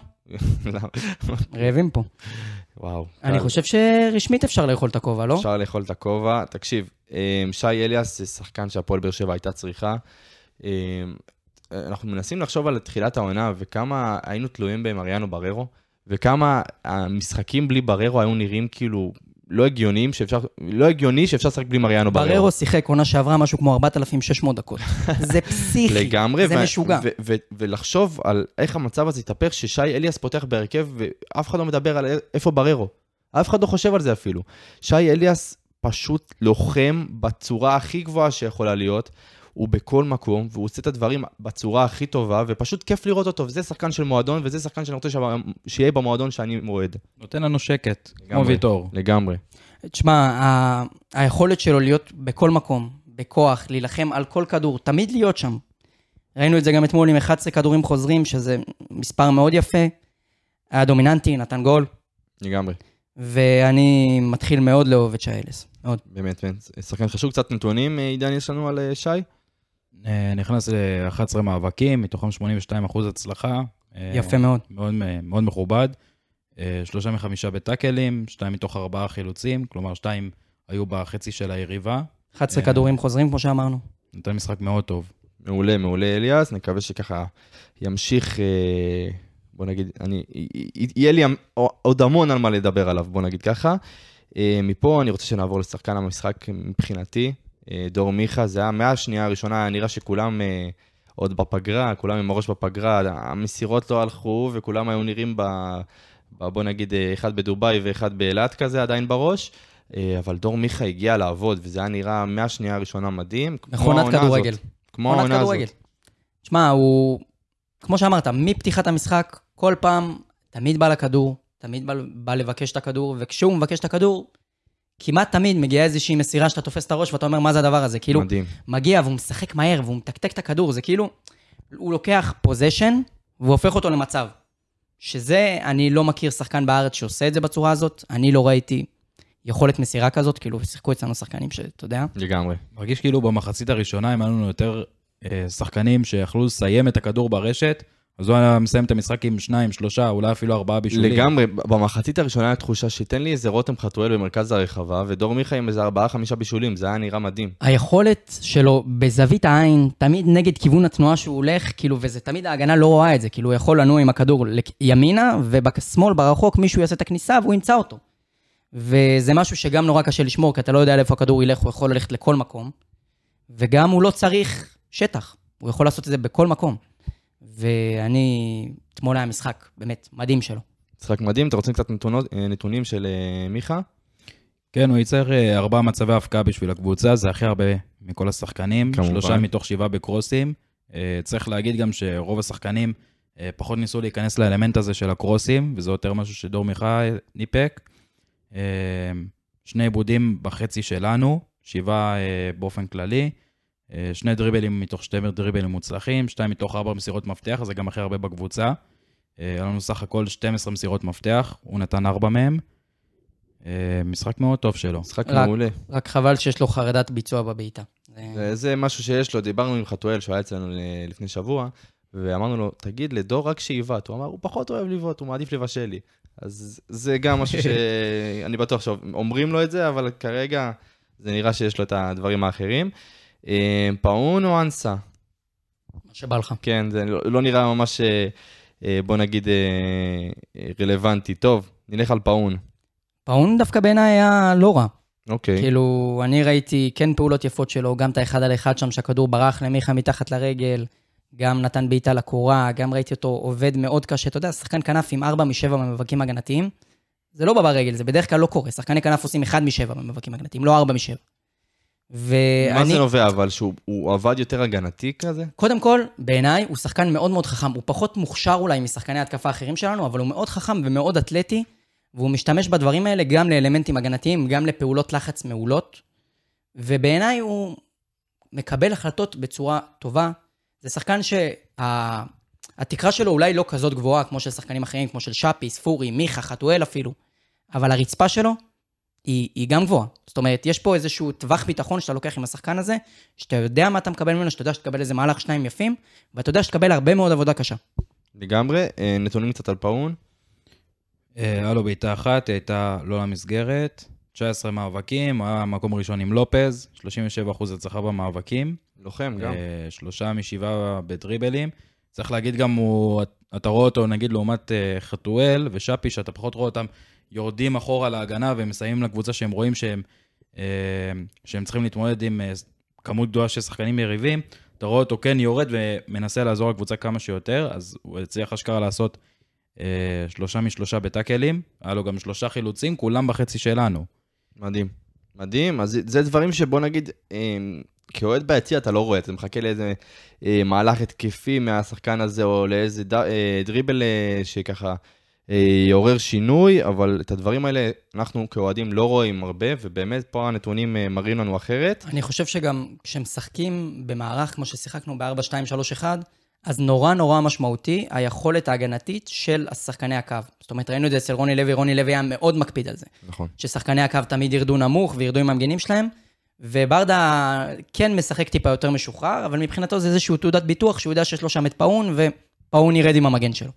רעבים פה. וואו. אני. חושב שרשמית אפשר לאכול את הכובע, לא? אפשר לאכול את הכובע. תקשיב, אה, שי אליאס זה שחקן שהפועל באר שבע הייתה צריכה. אה, אנחנו מנסים לחשוב על תחילת העונה וכמה היינו תלויים במריאנו בררו, וכמה המשחקים בלי בררו היו נראים כאילו לא הגיוניים שאפשר, לא הגיוני שאפשר לשחק בלי מריאנו בררו. בררו שיחק עונה שעברה משהו כמו 4,600 דקות. זה פסיכי, לגמרי, זה ו- משוגע. ו- ו- ולחשוב על איך המצב הזה התהפך, ששי אליאס פותח בהרכב ואף אחד לא מדבר על איפה בררו. אף אחד לא חושב על זה אפילו. שי אליאס פשוט לוחם בצורה הכי גבוהה שיכולה להיות. הוא בכל מקום, והוא עושה את הדברים בצורה הכי טובה, ופשוט כיף לראות אותו, וזה שחקן של מועדון, וזה שחקן שאני רוצה שיהיה במועדון שאני מועד. נותן לנו שקט, כמו. ויטור. לגמרי. תשמע, ה- היכולת שלו להיות בכל מקום, בכוח, להילחם על כל כדור, תמיד להיות שם. ראינו את זה גם אתמול עם 11 כדורים חוזרים, שזה מספר מאוד יפה. היה דומיננטי, נתן גול, לגמרי. ואני מתחיל מאוד לאהוב את שיילס. מאוד. באמת, באמת. שחקן חשוב. קצת נתונים, אה, עידן, יש לנו על אה, שי? אה, נכנס ל-11 מאבקים, מתוכם 82 אחוז הצלחה. אה, יפה מאוד. מאוד, מאוד מכובד. אה, שלושה מחמישה בטאקלים, שתיים מתוך ארבעה חילוצים, כלומר שתיים היו בחצי של היריבה. 11 אה. כדורים חוזרים, כמו שאמרנו. נותן משחק מאוד טוב. מעולה, מעולה אליאס, נקווה שככה ימשיך, בוא נגיד, אני, יהיה לי עוד המון על מה לדבר עליו, בוא נגיד ככה. מפה אני רוצה שנעבור לשחקן המשחק מבחינתי, דור מיכה, זה היה מהשנייה הראשונה, היה נראה שכולם אה, עוד בפגרה, כולם עם הראש בפגרה, המסירות לא הלכו וכולם היו נראים ב... בוא נגיד, אה, אחד בדובאי ואחד באילת כזה עדיין בראש. אה, אבל דור מיכה הגיע לעבוד, וזה היה נראה מהשנייה הראשונה מדהים. מכונת העונה כדורגל. כמו עונת העונה הזאת. כדורגל. שמע, הוא, כמו שאמרת, מפתיחת המשחק, כל פעם, תמיד בא לכדור, תמיד בא, בא לבקש את הכדור, וכשהוא מבקש את הכדור, כמעט תמיד מגיעה איזושהי מסירה שאתה תופס את הראש ואתה אומר, מה זה הדבר הזה? כאילו, מדהים. מגיע והוא משחק מהר והוא מתקתק את הכדור, זה כאילו, הוא לוקח פוזיישן והוא הופך אותו למצב. שזה, אני לא מכיר שחקן בארץ שעושה את זה בצורה הזאת, אני לא ראיתי יכולת מסירה כזאת, כאילו, שיחקו אצלנו שחקנים שאתה יודע. לגמרי. מרגיש כאילו במחצית הראשונה, אם היו לנו יותר אה, שחקנים שיכלו לסיים את הכדור ברשת, אז הוא היה מסיים את המשחק עם שניים, שלושה, אולי אפילו ארבעה בישולים. לגמרי, במחצית הראשונה הייתה תחושה שתן לי איזה רותם חתואל במרכז הרחבה, ודור מיכה עם איזה ארבעה, חמישה בישולים, זה היה נראה מדהים. היכולת שלו בזווית העין, תמיד נגד כיוון התנועה שהוא הולך, כאילו, וזה תמיד ההגנה לא רואה את זה, כאילו, הוא יכול לנוע עם הכדור ימינה, ובשמאל, ברחוק, מישהו יעשה את הכניסה והוא ימצא אותו. וזה משהו שגם נורא קשה לשמור, כי אתה לא יודע לאיפה הכדור ילך, הוא יכול ללכת לכל מקום. וגם הוא לא צריך שטח, הוא יכול לעשות את זה בכל מקום. ואני, אתמול היה משחק באמת מדהים שלו. משחק מדהים, אתה רוצה קצת נתונות, אה, נתונים של אה, מיכה? כן, הוא ייצר אה, ארבעה מצבי הפקעה בשביל הקבוצה, זה הכי הרבה מכל השחקנים. כמובן. שלושה מתוך שבעה בקרוסים. אה, צריך להגיד גם שרוב השחקנים אה, פחות ניסו להיכנס לאלמנט הזה של הקרוסים, וזה יותר משהו שדור מיכה ניפק. אה, שני עיבודים בחצי שלנו, שבעה אה, באופן כללי. אה, שני דריבלים מתוך שתי דריבלים מוצלחים, שתיים מתוך ארבע מסירות מפתח, זה גם הכי הרבה בקבוצה. אה, היה לנו סך הכל 12 מסירות מפתח, הוא נתן ארבע מהם. אה, משחק מאוד טוב שלו. משחק רק- מעולה. רק חבל שיש לו חרדת ביצוע בבעיטה. זה- זה- משהו שיש לו, דיברנו עם חתואל שהוא היה אצלנו לפני שבוע, ואמרנו לו, תגיד לדור רק שיבעט. הוא אמר, הוא פחות אוהב לבעוט, הוא מעדיף לבשל לי. אז זה גם משהו שאני בטוח שאומרים לו את זה, אבל כרגע זה נראה שיש לו את הדברים האחרים. אה, פאון או אנסה? מה שבא לך. כן, זה לא לא נראה ממש, אה, אה, בוא נגיד, רלוונטי. טוב, נלך על פאון. פאון דווקא בעיניי היה לא רע. אוקיי. כאילו, אני ראיתי כן פעולות יפות שלו, גם את האחד על אחד שם, שהכדור ברח למיכה מתחת לרגל, גם נתן בעיטה לקורה, גם ראיתי אותו עובד מאוד קשה. אתה יודע, שחקן כנף עם 4 מ-7 במאבקים הגנתיים, זה לא בא ברגל, זה בדרך כלל לא קורה. שחקני כנף עושים 1 מ-7 במאבקים הגנתיים, לא 4 מ-7. מה ואני, זה נובע, אבל שהוא הוא עבד יותר הגנתי כזה? קודם כל, בעיניי הוא שחקן מאוד מאוד חכם. הוא פחות מוכשר אולי משחקני התקפה אחרים שלנו, אבל הוא מאוד חכם ומאוד אתלטי, והוא משתמש בדברים האלה גם לאלמנטים הגנתיים, גם לפעולות לחץ מעולות. ובעיניי הוא מקבל החלטות בצורה טובה. זה שחקן שהתקרה שלו אולי לא כזאת גבוהה כמו של שחקנים אחרים, כמו של שפי, ספורי, מיכה, חתואל אפילו, אבל הרצפה שלו היא, היא גם גבוהה. זאת אומרת, יש פה איזשהו טווח ביטחון שאתה לוקח עם השחקן הזה, שאתה יודע מה אתה מקבל ממנו, שאתה יודע שתקבל איזה מהלך שניים יפים, ואתה יודע שתקבל הרבה מאוד עבודה קשה. לגמרי. אה, נתונים קצת על פאון. אה, היה לו בעיטה אחת, היא הייתה לא למסגרת. 19 מאבקים, היה מקום ראשון עם לופז, 37% הצלחה במאבקים. לוחם גם. אה, שלושה משבעה בדריבלים. צריך להגיד גם, הוא, אתה רואה אותו נגיד לעומת אה, חתואל ושאפי, שאתה פחות רואה אותם יורדים אחורה להגנה ומסיימים לקבוצה שהם רואים שהם, אה, שהם צריכים להתמודד עם אה, כמות גדולה של שחקנים יריבים. אתה רואה אותו כן יורד ומנסה לעזור לקבוצה כמה שיותר, אז הוא הצליח אשכרה לעשות אה, שלושה משלושה בטאקלים, היה לו גם שלושה חילוצים, כולם בחצי שלנו. מדהים. מדהים, אז זה- דברים שבוא נגיד, כאוהד ביציע אתה לא רואה, אתה מחכה לאיזה מהלך התקפי מהשחקן הזה, או לאיזה דריבל שככה יעורר שינוי, אבל את הדברים האלה אנחנו כאוהדים לא רואים הרבה, ובאמת פה הנתונים אה, מראים לנו אחרת. אני חושב שגם כשמשחקים במערך כמו ששיחקנו ב-4-2-3-1, אז נורא נורא משמעותי היכולת ההגנתית של שחקני הקו. זאת אומרת, ראינו את זה אצל רוני לוי, רוני לוי היה מאוד מקפיד על זה. נכון. ששחקני הקו תמיד ירדו נמוך וירדו עם המגנים שלהם, וברדה כן משחק טיפה יותר משוחרר, אבל מבחינתו זה איזשהו תעודת ביטוח שהוא יודע שיש לו שם את פאון, ופאון ירד עם המגן שלו.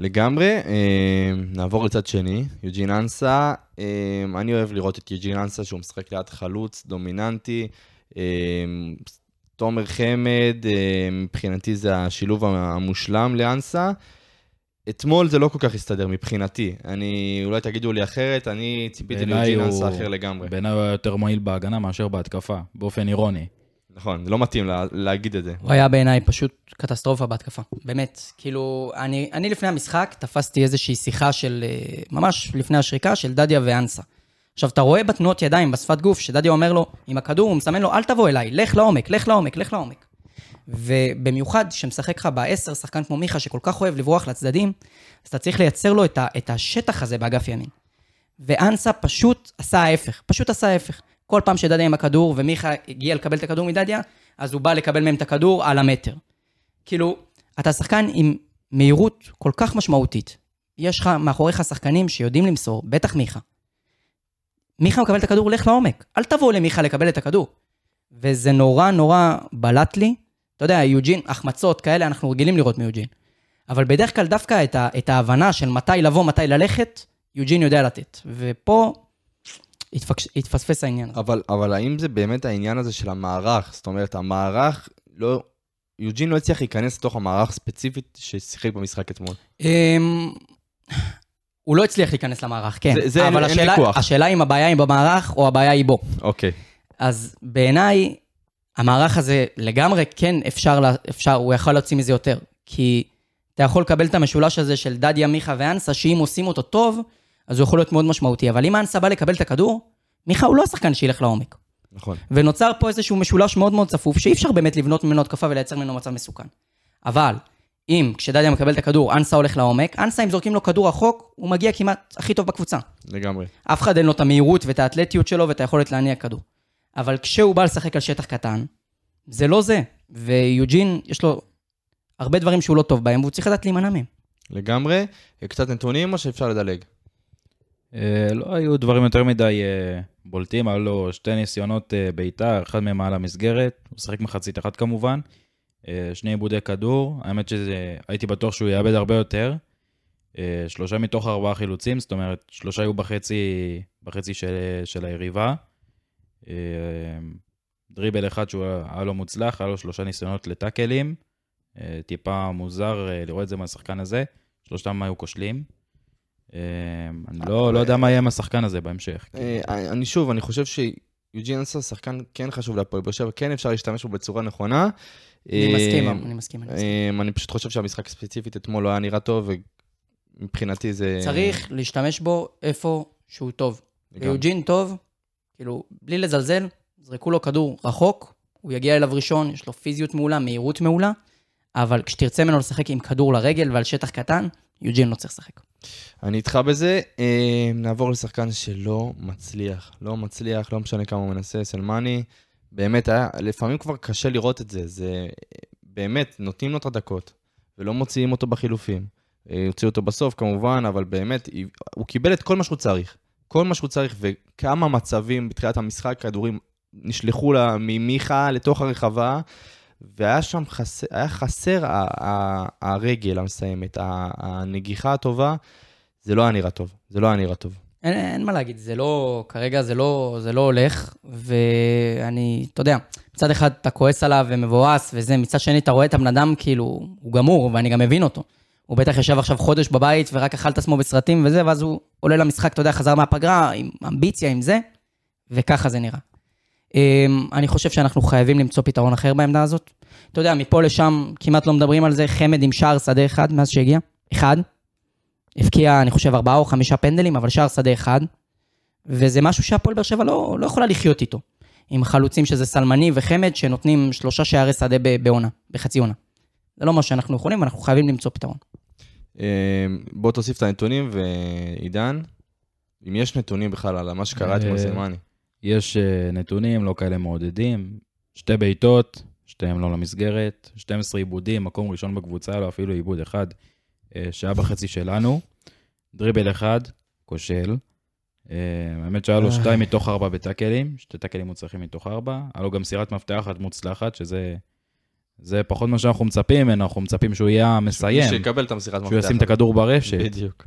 לגמרי, אה, נעבור לצד שני, יוג'ין אנסה, אה, אני אוהב לראות את יוג'ין אנסה שהוא משחק ליד חלוץ דומיננטי, אה, תומר חמד, מבחינתי זה השילוב המושלם לאנסה. אתמול זה לא כל כך הסתדר מבחינתי, אני, אולי תגידו לי אחרת, אני ציפיתי ליוג'ין אנסה אחר לגמרי. בעיניי הוא היה יותר מועיל בהגנה מאשר בהתקפה, באופן אירוני. נכון, זה לא מתאים לה, להגיד את זה. הוא היה בעיניי פשוט קטסטרופה בהתקפה, באמת. כאילו, אני, אני לפני המשחק תפסתי איזושהי שיחה של, אה, ממש לפני השריקה, של דדיה ואנסה. עכשיו, אתה רואה בתנועות ידיים, בשפת גוף, שדדיה אומר לו, עם הכדור, הוא מסמן לו, אל תבוא אליי, לך לעומק, לך לעומק, לך לעומק. ובמיוחד כשמשחק לך בעשר, שחקן כמו מיכה, שכל כך אוהב לברוח לצדדים, אז אתה צריך לייצר לו את, ה, את השטח הזה באגף ימין. ואנסה פשוט עשה ההפך, פשוט עשה ההפך. כל פעם שדדיה עם הכדור ומיכה הגיע לקבל את הכדור מדדיה, אז הוא בא לקבל מהם את הכדור על המטר. כאילו, אתה שחקן עם מהירות כל כך משמעותית. יש לך מאחוריך שחקנים שיודעים למסור, בטח מיכה. מיכה מקבל את הכדור, לך לעומק. אל תבוא למיכה לקבל את הכדור. וזה נורא נורא בלט לי. אתה יודע, יוג'ין, החמצות כאלה אנחנו רגילים לראות מיוג'ין. אבל בדרך כלל דווקא את, ה, את ההבנה של מתי לבוא, מתי ללכת, יוג'ין יודע לתת. ופה התפקש, התפספס העניין הזה. אבל, אבל האם זה באמת העניין הזה של המערך? זאת אומרת, המערך לא... יוג'ין לא הצליח להיכנס לתוך המערך ספציפית ששיחק במשחק אתמול. אמ, הוא לא הצליח להיכנס למערך, כן. זה- זה אבל אין השאלה, ויכוח. השאלה אם הבעיה היא במערך או הבעיה היא בו. אוקיי. אז בעיניי, המערך הזה לגמרי כן אפשר, לה- אפשר, הוא יכול להוציא מזה יותר. כי אתה יכול לקבל את המשולש הזה של דדיה, מיכה ואנסה, שאם עושים אותו טוב, אז הוא יכול להיות מאוד משמעותי. אבל אם אנסה בא לקבל את הכדור, מיכה הוא לא השחקן שילך לעומק. נכון. ונוצר פה איזשהו משולש מאוד מאוד צפוף, שאי אפשר באמת לבנות ממנו התקפה ולייצר ממנו מצב מסוכן. אבל, אם כשדדיה מקבל את הכדור, אנסה הולך לעומק, אנסה אם זורקים לו כדור רחוק, הוא מגיע כמעט הכי טוב בקבוצה. לגמרי. אף אחד אין לו את המהירות ואת האתלטיות שלו ואת היכולת להניע כדור. אבל כשהוא בא לשחק על שטח קטן, זה לא זה. ויוג'ין, יש לו הרבה דברים שהוא לא טוב בהם, והוא צריך לדעת להימנע מהם. לגמרי. קצת נתונים או שאפשר לדלג? אה, לא היו דברים יותר מדי אה, בולטים, היו לו שתי ניסיונות אה, בעיטה, אחד מהם מעל המסגרת, הוא שיחק מחצית אחת כמובן, שני עיבודי כדור, האמת שהייתי בטוח שהוא יאבד הרבה יותר. שלושה מתוך ארבעה חילוצים, זאת אומרת, שלושה היו בחצי, בחצי של, של היריבה. דריבל אחד שהוא היה לו מוצלח, היה לו שלושה ניסיונות לטאקלים. טיפה מוזר לראות את זה מהשחקן הזה, שלושתם היו כושלים. אה, אני לא, לא יודע מה יהיה עם השחקן הזה בהמשך. אה, אני שוב, אני חושב שיוג'ין אנסה שחקן כן חשוב להפועל באר שבע, כן אפשר להשתמש בו בצורה נכונה. אני אה, מסכים, אני מסכים. אני. אה, פשוט חושב שהמשחק ספציפית אתמול לא היה נראה טוב, ומבחינתי זה... צריך להשתמש בו איפה שהוא טוב. ויוג'ין טוב, כאילו, בלי לזלזל, זרקו לו כדור רחוק, הוא יגיע אליו ראשון, יש לו פיזיות מעולה, מהירות מעולה, אבל כשתרצה ממנו לשחק עם כדור לרגל ועל שטח קטן, יוג'ין לא צריך לשחק. אני איתך בזה. אה, נעבור לשחקן שלא מצליח. לא מצליח, לא משנה כמה הוא מנסה, סלמני. באמת, היה, לפעמים כבר קשה לראות את זה. זה אה, באמת, נותנים לו את הדקות, ולא מוציאים אותו בחילופים. אה, הוציאו אותו בסוף כמובן, אבל באמת, הוא קיבל את כל מה שהוא צריך. כל מה שהוא צריך, וכמה מצבים בתחילת המשחק, כדורים נשלחו לה ממיכה לתוך הרחבה, והיה שם חסר, היה חסר ה- ה- הרגל המסיימת, ה- הנגיחה הטובה, זה לא היה נראה טוב, זה לא היה נראה טוב. אין, אין מה להגיד, זה לא, כרגע זה לא, זה לא הולך, ואני, אתה יודע, מצד אחד אתה כועס עליו ומבואס וזה, מצד שני אתה רואה את הבן אדם כאילו, הוא גמור, ואני גם מבין אותו. הוא בטח ישב עכשיו חודש בבית ורק אכל את עצמו בסרטים וזה, ואז הוא עולה למשחק, אתה יודע, חזר מהפגרה עם אמביציה, עם זה, וככה זה נראה. אמ, אני חושב שאנחנו חייבים למצוא פתרון אחר בעמדה הזאת. אתה יודע, מפה לשם כמעט לא מדברים על זה, חמד עם שער שדה אחד מאז שהגיע, אחד. הבקיע, אני חושב, ארבעה או חמישה פנדלים, אבל שער שדה אחד. וזה משהו שהפועל באר שבע לא, לא יכולה לחיות איתו. עם חלוצים שזה סלמני וחמד, שנותנים שלושה שערי שדה ב- בעונה, בחצי עונה. זה לא מה שאנחנו יכולים, ואנחנו חייבים למצוא פתרון. אה, בוא תוסיף את הנתונים, ועידן, אם יש נתונים בכלל על מה שקרה אתמול אה, סלמני. יש אה, נתונים לא כאלה מעודדים, שתי בעיטות, שתיהם לא למסגרת, 12 עיבודים, מקום ראשון בקבוצה, לא אפילו עיבוד אחד, אה, שהיה בחצי שלנו, דריבל אחד, כושל. אה, האמת שהיה לו שתיים מתוך ארבע בטאקלים, שתי טאקלים מוצלחים מתוך ארבע, היה לו גם סירת מפתח אחת מוצלחת, שזה זה פחות מה שאנחנו מצפים ממנו, אנחנו מצפים שהוא יהיה המסיים, שיקבל את המסירת שהוא ישים את הכדור ברשת. בדיוק.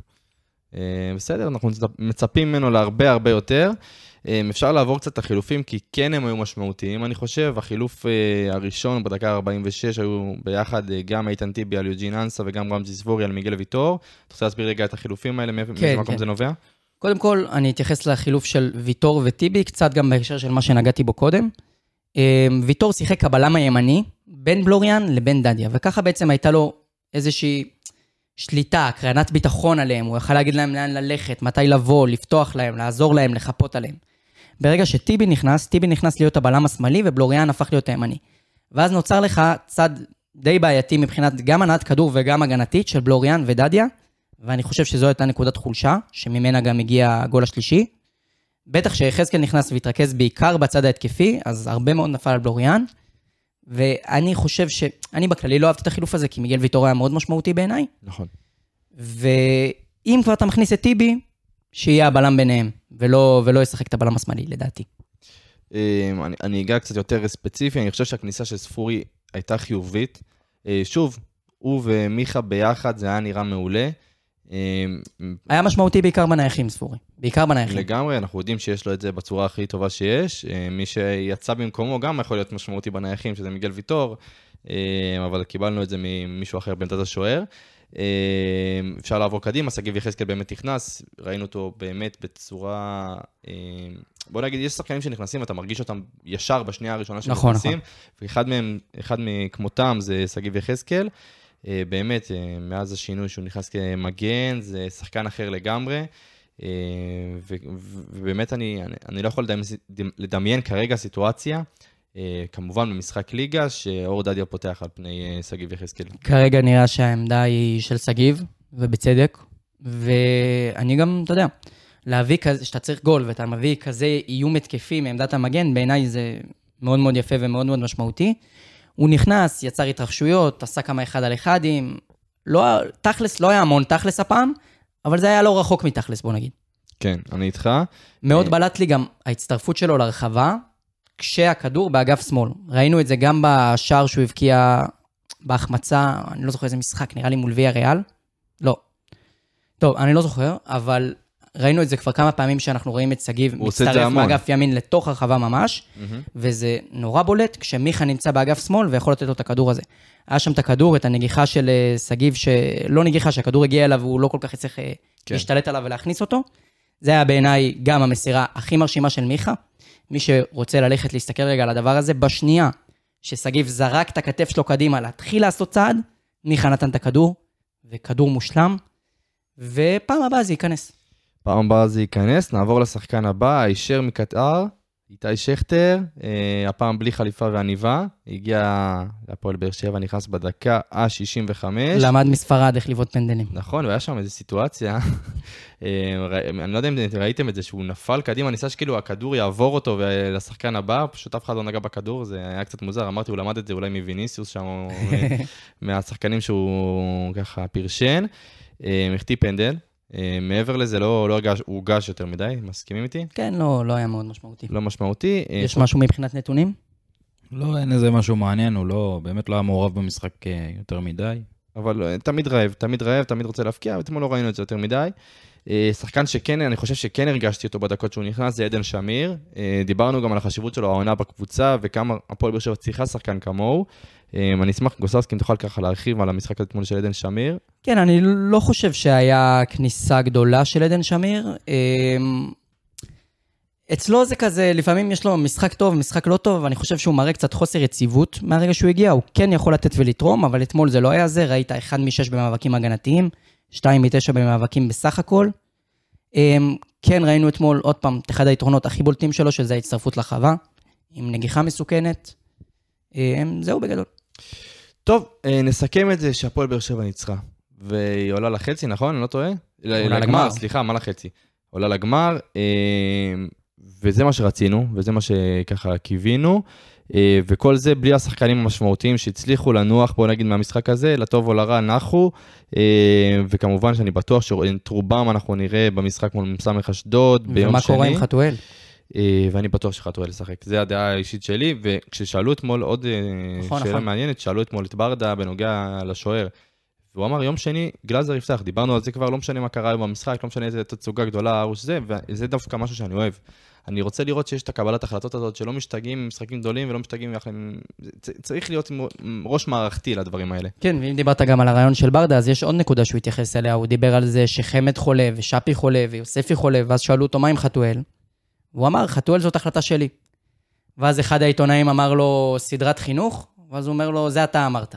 בסדר, אנחנו מצפ- מצפים ממנו להרבה הרבה יותר. אה, אפשר לעבור קצת את החילופים, כי כן הם היו משמעותיים, אני חושב. החילוף אה, הראשון בדקה 46 היו ביחד אה, גם איתן טיבי על יוג'ין אנסה וגם רמזי סבורי על מיגל ויטור. אתה רוצה להסביר רגע את החילופים האלה, כן, מאיזה מקום כן. זה נובע? קודם כל, אני אתייחס לחילוף של ויטור וטיבי, קצת גם בהקשר של מה שנגעתי בו קודם. אה, ויטור שיחק הבלם הימני בין בלוריאן לבין דדיה, וככה בעצם הייתה לו איזושהי שליטה, הקרנת ביטחון עליהם, הוא יכל להגיד להם לאן ללכת, מתי לבוא, לפתוח להם, לעזור להם, לחפות עליהם. ברגע שטיבי נכנס, טיבי נכנס להיות הבלם השמאלי ובלוריאן הפך להיות הימני. ואז נוצר לך צד די בעייתי מבחינת גם הנעת כדור וגם הגנתית של בלוריאן ודדיה, ואני חושב שזו הייתה נקודת חולשה, שממנה גם הגיע הגול השלישי. בטח שיחזקאל נכנס והתרכז בעיקר בצד ההתקפי, אז הרבה מאוד נפל על בלוריאן. ואני חושב ש... אני בכללי לא אהבתי את החילוף הזה, כי מיגל ויטור היה מאוד משמעותי בעיניי. נכון. ואם כבר אתה מכניס את טיבי, שיהיה הבלם ביניהם, ולא, ולא ישחק את הבלם השמאלי, לדעתי. אמ, אני, אני אגע קצת יותר ספציפי, אני חושב שהכניסה של ספורי הייתה חיובית. אה, שוב, הוא ומיכה ביחד, זה היה נראה מעולה. אמ, היה משמעותי בעיקר בנייחים, ספורי. בעיקר בנייחים. לגמרי, אנחנו יודעים שיש לו את זה בצורה הכי טובה שיש. אה, מי שיצא במקומו גם יכול להיות משמעותי בנייחים, שזה מיגל ויטור, אה, אבל קיבלנו את זה ממישהו אחר בעמדת השוער. אה, אפשר לעבור קדימה, שגיב יחזקאל באמת נכנס, ראינו אותו באמת בצורה... בוא נגיד, יש שחקנים שנכנסים, אתה מרגיש אותם ישר בשנייה הראשונה שהם נכון, נכנסים, ואחד מהם, אחד מכמותם זה שגיב יחזקאל. באמת, מאז השינוי שהוא נכנס כמגן, זה שחקן אחר לגמרי. אה, ובאמת אני, אני, לא יכול לדמיין, כרגע סיטואציה, אה, כמובן במשחק ליגה, שאור דדיה פותח על פני אה, שגיב יחזקאל. כרגע נראה שהעמדה היא של שגיב, ובצדק, ואני גם, אתה יודע, להביא כזה, שאתה צריך גול ואתה מביא כזה איום התקפי מעמדת המגן, בעיניי זה מאוד מאוד יפה ומאוד מאוד משמעותי. הוא נכנס, יצר התרחשויות, עשה כמה אחד על אחדים, לא, תכלס, לא היה המון תכלס הפעם, אבל זה היה לא רחוק מתכלס, בוא נגיד. כן, אני איתך. מאוד בלט לי גם ההצטרפות שלו לרחבה, כשהכדור באגף שמאל. ראינו את זה גם בשער שהוא הבקיע בהחמצה, אני לא זוכר איזה משחק, נראה לי מול ויה ריאל. לא. טוב, אני לא זוכר, אבל ראינו את זה כבר כמה פעמים שאנחנו רואים את שגיב מצטרף מאגף ימין לתוך הרחבה ממש, mm-hmm. וזה נורא בולט כשמיכה נמצא באגף שמאל ויכול לתת לו את הכדור הזה. היה שם את הכדור, את הנגיחה של אה, שגיב, שלא נגיחה, שהכדור הגיע אליו והוא לא כל כך יצטרך אה, כן. להשתלט עליו ולהכניס אותו. זה היה בעיניי גם המסירה הכי מרשימה של מיכה. מי שרוצה ללכת להסתכל רגע על הדבר הזה, בשנייה ששגיב זרק את הכתף שלו קדימה להתחיל לעשות צעד, מיכה נתן את הכדור, וכדור מושלם, ופעם הבאה זה ייכנס. פעם הבאה זה ייכנס, נעבור לשחקן הבא, הישר מקטר, איתי שכטר, אה, הפעם בלי חליפה ועניבה, הגיע להפועל באר שבע, נכנס בדקה ה-65. למד מספרד איך לבעוט פנדלים. נכון, והיה שם איזו סיטואציה, אה, אני לא יודע אם ראיתם את זה, שהוא נפל קדימה, ניסה שכאילו הכדור יעבור אותו לשחקן הבא, פשוט אף אחד לא נגע בכדור, זה היה קצת מוזר, אמרתי, הוא למד את זה אולי מוויניסיוס שם, מהשחקנים שהוא ככה פרשן. אה, החטיא פנדל, אה, מעבר לזה, לא, לא הרגש, הוא הורגש יותר מדי, מסכימים איתי? כן, לא, לא היה מאוד משמעותי. לא משמעותי. אה, יש משהו מבחינת נתונים? לא, אין איזה משהו מעניין, הוא לא, באמת לא היה מעורב במשחק אה, יותר מדי. אבל תמיד רעב, תמיד רעב, תמיד רוצה להפקיע, ואתמול לא ראינו את זה יותר מדי. שחקן שכן, אני חושב שכן הרגשתי אותו בדקות שהוא נכנס, זה עדן שמיר. דיברנו גם על החשיבות שלו, העונה בקבוצה, וכמה הפועל באר שבע צריכה שחקן כמוהו. אמ, אני אשמח, גוססקי, אם תוכל ככה להרחיב על המשחק אתמול של עדן שמיר. כן, אני לא חושב שהיה כניסה גדולה של עדן שמיר. אצלו זה כזה, לפעמים יש לו משחק טוב, משחק לא טוב, אני חושב שהוא מראה קצת חוסר יציבות מהרגע שהוא הגיע, הוא כן יכול לתת ולתרום, אבל אתמול זה לא היה זה, ראית 1 מ-6 במאבקים הגנתיים, 2 מ-9 במאבקים בסך הכל. אמ, כן, ראינו אתמול, עוד פעם, את אחד היתרונות הכי בולטים שלו, שזה ההצטרפות לחווה, עם נגיחה מסוכנת. זהו בגדול. טוב, אה, נסכם את זה שהפועל באר שבע ניצחה. והיא עולה לחצי, נכון? אני לא טועה? עולה לגמר. סליחה, מה לחצי? עולה לגמר, אה, וזה מה שרצינו, וזה מה שככה קיווינו. אה, וכל זה בלי השחקנים המשמעותיים שהצליחו לנוח, בוא נגיד, מהמשחק הזה, לטוב או לרע, נחו. וכמובן שאני בטוח שאת רובם אנחנו נראה במשחק מול סמך אשדוד ביום ומה שני. ומה קורה עם חתואל? אה, ואני בטוח שחתואל לשחק. זו הדעה האישית שלי, וכששאלו אתמול עוד אה, נכון, שאלה נכון. מעניינת, שאלו אתמול את ברדה בנוגע לשוער, והוא אמר, יום שני, גלאזר יפתח, דיברנו על זה כבר, לא משנה מה קרה היום במשחק, לא משנה איזה תצוגה גדולה, ארוש זה, וזה דווקא משהו שאני אוהב. אני רוצה לראות שיש את הקבלת החלטות הזאת, שלא משתגעים עם משחקים גדולים ולא משתגעים יחד. צריך להיות ראש מערכתי לדברים האלה. כן, ואם דיברת גם על הרעיון של ברדה, אז יש עוד נקודה שהוא התייחס אליה, הוא דיבר על זה שחמד חולה, ושאפי חולה, ויוספי חולה, ואז שאלו אותו מה עם חתואל? והוא אמר, חתואל זאת החלטה שלי. ואז אחד העיתונאים אמר לו, סדרת חינוך? ואז הוא אומר לו, זה אתה אמרת.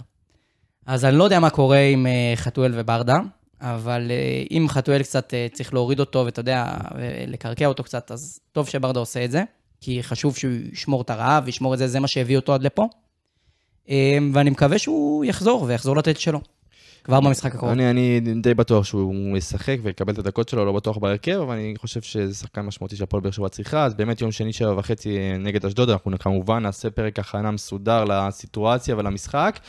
אז אני לא יודע מה קורה עם אה, חתואל וברדה, אבל אה, אם חתואל קצת אה, צריך להוריד אותו, ואתה יודע, לקרקע אותו קצת, אז טוב שברדה עושה את זה, כי חשוב שהוא ישמור את הרעב, וישמור את זה, זה מה שהביא אותו עד לפה. אה, ואני מקווה שהוא יחזור, ויחזור לתת שלו. כבר במשחק הקרוב. אני, אני די בטוח שהוא ישחק ויקבל את הדקות שלו, לא בטוח בהרכב, אבל אני חושב שזה שחקן משמעותי שהפועל באר שבע צריכה, אז באמת יום שני שבע וחצי אה, נגד אשדוד, אנחנו כמובן נעשה פרק הכנה מסודר לסיטואציה ולמשחק.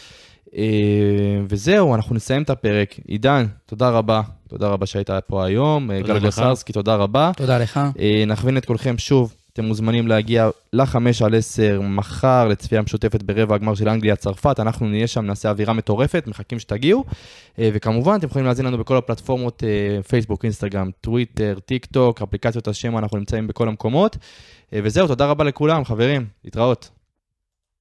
אה, וזהו, אנחנו נסיים את הפרק. עידן, תודה רבה. תודה רבה שהיית פה היום. אה, גל. גוסרסקי, תודה רבה. תודה לך. אה, נכווין את כולכם שוב, אתם מוזמנים להגיע לחמש על עשר מחר לצפייה משותפת ברבע הגמר של אנגליה-צרפת, אנחנו נהיה שם, נעשה אווירה מטורפת, מחכים שתגיעו. וכמובן, אתם יכולים להזין לנו בכל הפלטפורמות, פייסבוק, אינסטגרם, טוויטר, טיק טוק, אפליקציות השם, אנחנו נמצאים בכל המקומות. וזהו, תודה רבה לכולם, חברים, להתראות.